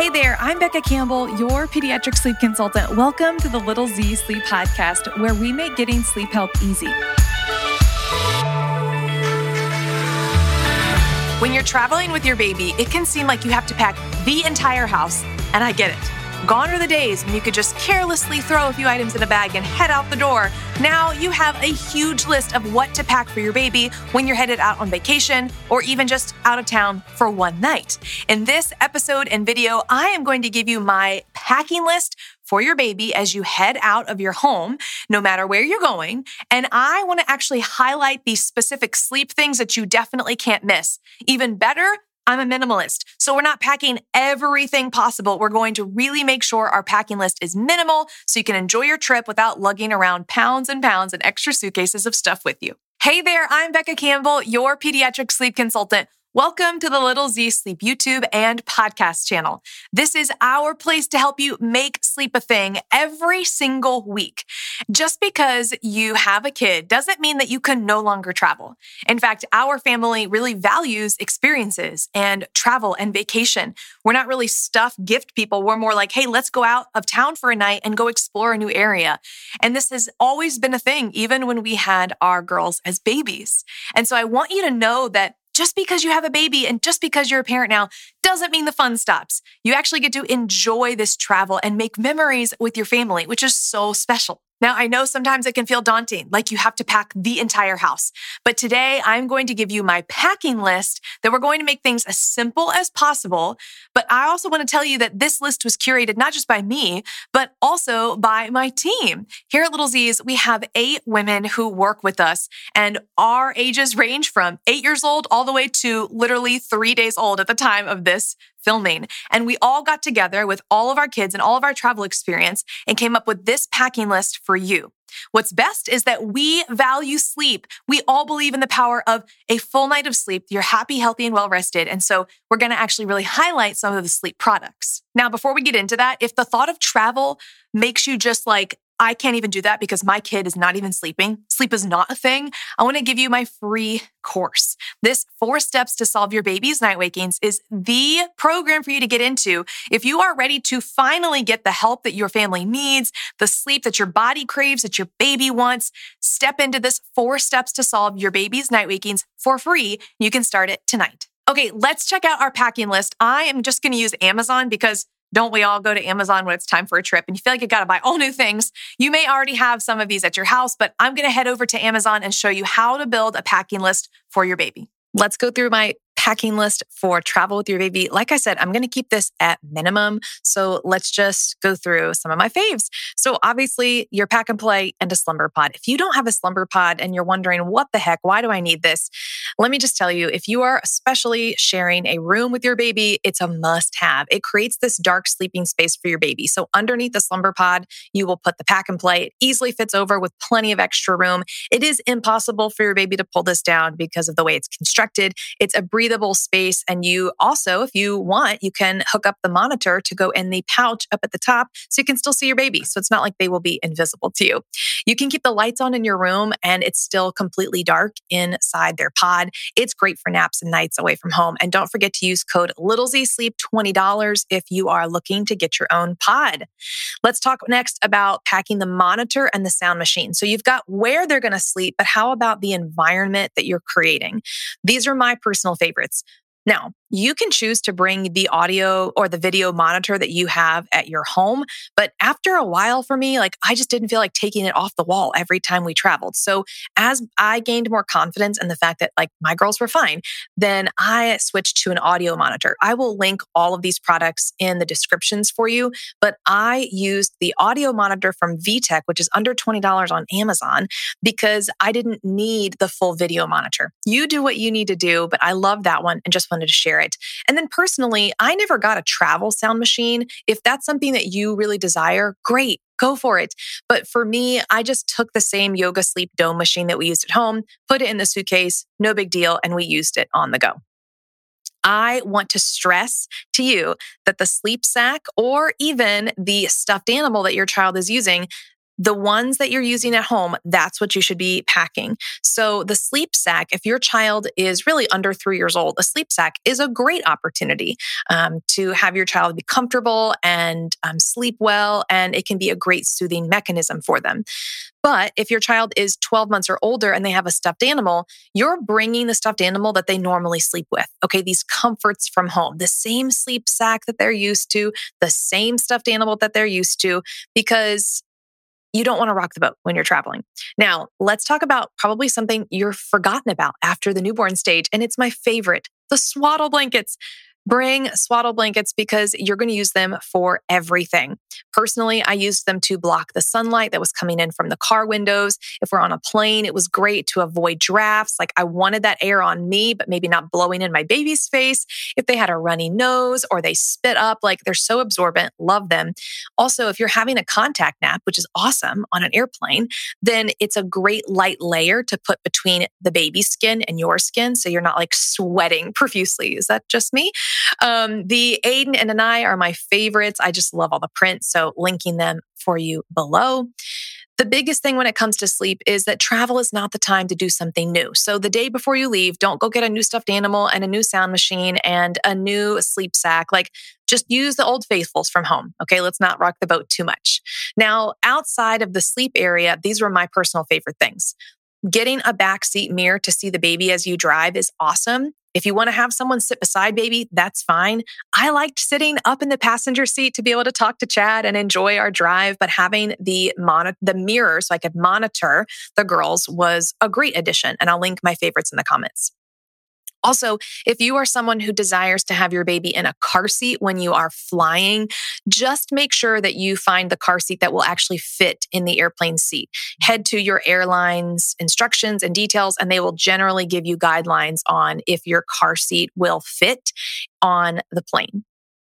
Hey there, I'm Becca Campbell, your pediatric sleep consultant. Welcome to the Little Z Sleep Podcast, where we make getting sleep help easy. When you're traveling with your baby, it can seem like you have to pack the entire house, and I get it. Gone are the days when you could just carelessly throw a few items in a bag and head out the door. Now you have a huge list of what to pack for your baby when you're headed out on vacation or even just out of town for one night. In this episode and video, I am going to give you my packing list for your baby as you head out of your home, no matter where you're going. And I want to actually highlight these specific sleep things that you definitely can't miss. Even better, I'm a minimalist. So we're not packing everything possible. We're going to really make sure our packing list is minimal so you can enjoy your trip without lugging around pounds and pounds and extra suitcases of stuff with you. Hey there, I'm Becca Campbell, your pediatric sleep consultant. Welcome to the Little Z Sleep YouTube and podcast channel. This is our place to help you make sleep a thing every single week. Just because you have a kid doesn't mean that you can no longer travel. In fact, our family really values experiences and travel and vacation. We're not really stuff gift people. We're more like, hey, let's go out of town for a night and go explore a new area. And this has always been a thing, even when we had our girls as babies. And so I want you to know that just because you have a baby and just because you're a parent now doesn't mean the fun stops. You actually get to enjoy this travel and make memories with your family, which is so special. Now, I know sometimes it can feel daunting, like you have to pack the entire house. But today I'm going to give you my packing list that we're going to make things as simple as possible. But I also want to tell you that this list was curated not just by me, but also by my team. Here at Little Z's, we have eight women who work with us, and our ages range from eight years old all the way to literally three days old at the time of this filming. And we all got together with all of our kids and all of our travel experience and came up with this packing list for you. What's best is that we value sleep. We all believe in the power of a full night of sleep. You're happy, healthy, and well rested. And so we're going to actually really highlight some of the sleep products. Now, before we get into that, if the thought of travel makes you just like I can't even do that because my kid is not even sleeping. Sleep is not a thing. I want to give you my free course. This four steps to solve your baby's night wakings is the program for you to get into. If you are ready to finally get the help that your family needs, the sleep that your body craves, that your baby wants, step into this four steps to solve your baby's night wakings for free. You can start it tonight. Okay, let's check out our packing list. I am just going to use Amazon because don't we all go to Amazon when it's time for a trip and you feel like you got to buy all new things? You may already have some of these at your house, but I'm going to head over to Amazon and show you how to build a packing list for your baby. Let's go through my packing list for travel with your baby. Like I said, I'm going to keep this at minimum. So let's just go through some of my faves. So obviously, your pack and play and a SlumberPod. If you don't have a SlumberPod and you're wondering, what the heck, why do I need this? Let me just tell you, if you are especially sharing a room with your baby, it's a must have. It creates this dark sleeping space for your baby. So underneath the SlumberPod, you will put the pack and play. It easily fits over with plenty of extra room. It is impossible for your baby to pull this down because of the way it's constructed. It's a breathable breathable space. And you also, if you want, you can hook up the monitor to go in the pouch up at the top so you can still see your baby. So it's not like they will be invisible to you. You can keep the lights on in your room and it's still completely dark inside their pod. It's great for naps and nights away from home. And don't forget to use code Little Z Sleep $20 if you are looking to get your own pod. Let's talk next about packing the monitor and the sound machine. So you've got where they're going to sleep, but how about the environment that you're creating? These are my personal favorites favorites. Now, you can choose to bring the audio or the video monitor that you have at your home. But after a while for me, like I just didn't feel like taking it off the wall every time we traveled. So as I gained more confidence in the fact that like my girls were fine, then I switched to an audio monitor. I will link all of these products in the descriptions for you, but I used the audio monitor from VTech, which is under $20 on Amazon because I didn't need the full video monitor. You do what you need to do, but I love that one and just wanted to share it. And then personally, I never got a travel sound machine. If that's something that you really desire, great go for it. But for me, I just took the same Yogasleep Dohm machine that we used at home, put it in the suitcase, no big deal, and we used it on the go. I want to stress to you that the sleep sack or even the stuffed animal that your child is using the ones that you're using at home, that's what you should be packing. So the sleep sack, if your child is really under three years old, a sleep sack is a great opportunity um, to have your child be comfortable and um, sleep well, and it can be a great soothing mechanism for them. But if your child is 12 months or older and they have a stuffed animal, you're bringing the stuffed animal that they normally sleep with. Okay, these comforts from home, the same sleep sack that they're used to, the same stuffed animal that they're used to, because you don't want to rock the boat when you're traveling. Now, let's talk about probably something you're forgotten about after the newborn stage. And it's my favorite the swaddle blankets. Bring swaddle blankets because you're going to use them for everything. Personally, I used them to block the sunlight that was coming in from the car windows. If we're on a plane, it was great to avoid drafts. Like I wanted that air on me, but maybe not blowing in my baby's face. If they had a runny nose or they spit up, like they're so absorbent, love them. Also, if you're having a contact nap, which is awesome on an airplane, then it's a great light layer to put between the baby's skin and your skin. So you're not like sweating profusely. Is that just me? Um, the Aden and Anais are my favorites. I just love all the prints. So linking them for you below. The biggest thing when it comes to sleep is that travel is not the time to do something new. So the day before you leave, don't go get a new stuffed animal and a new sound machine and a new sleep sack. Like just use the old faithfuls from home. Okay. Let's not rock the boat too much. Now, outside of the sleep area, these were my personal favorite things. Getting a backseat mirror to see the baby as you drive is awesome. If you want to have someone sit beside baby, that's fine. I liked sitting up in the passenger seat to be able to talk to Chad and enjoy our drive, but having the mon- the mirror so I could monitor the girls was a great addition. And I'll link my favorites in the comments. Also, if you are someone who desires to have your baby in a car seat when you are flying, just make sure that you find the car seat that will actually fit in the airplane seat. Head to your airline's instructions and details, and they will generally give you guidelines on if your car seat will fit on the plane.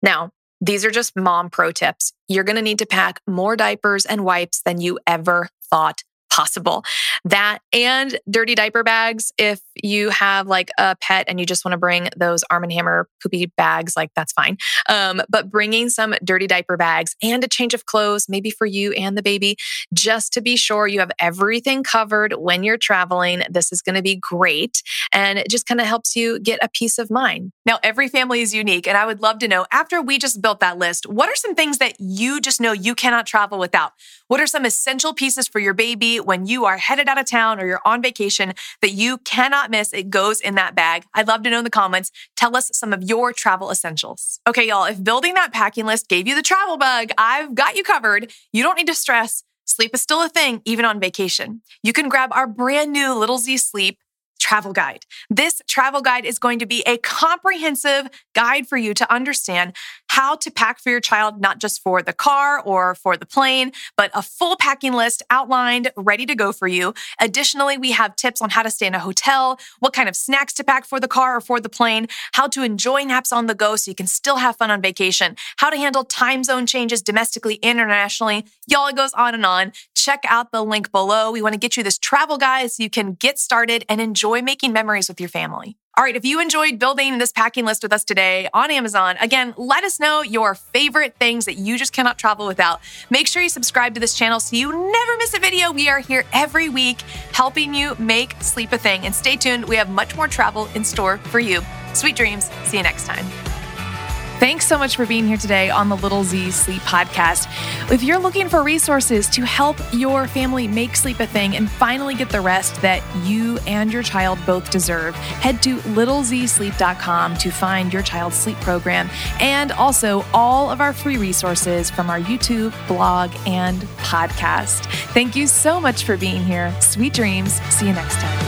Now, these are just mom pro tips. You're going to need to pack more diapers and wipes than you ever thought possible. That and dirty diaper bags. If you have like a pet and you just want to bring those Arm and Hammer poopy bags, like that's fine. Um, but bringing some dirty diaper bags and a change of clothes, maybe for you and the baby, just to be sure you have everything covered when you're traveling. This is going to be great. And it just kind of helps you get a peace of mind. Now, every family is unique. And I would love to know after we just built that list, what are some things that you just know you cannot travel without? What are some essential pieces for your baby when you are headed out of town or you're on vacation that you cannot miss? It goes in that bag. I'd love to know in the comments. Tell us some of your travel essentials. Okay, y'all, if building that packing list gave you the travel bug, I've got you covered. You don't need to stress. Sleep is still a thing, even on vacation. You can grab our brand new Little Z Sleep travel guide. This travel guide is going to be a comprehensive guide for you to understand how to pack for your child, not just for the car or for the plane, but a full packing list outlined, ready to go for you. Additionally, we have tips on how to stay in a hotel, what kind of snacks to pack for the car or for the plane, how to enjoy naps on the go so you can still have fun on vacation, how to handle time zone changes domestically, internationally. Y'all, it goes on and on. Check out the link below. We want to get you this travel guide so you can get started and enjoy making memories with your family. All right, if you enjoyed building this packing list with us today on Amazon, again, let us know your favorite things that you just cannot travel without. Make sure you subscribe to this channel so you never miss a video. We are here every week helping you make sleep a thing. And stay tuned, we have much more travel in store for you. Sweet dreams. See you next time. Thanks so much for being here today on the Little Z Sleep Podcast. If you're looking for resources to help your family make sleep a thing and finally get the rest that you and your child both deserve, head to littlezsleep.com to find your child's sleep program and also all of our free resources from our YouTube, blog, and podcast. Thank you so much for being here. Sweet dreams. See you next time.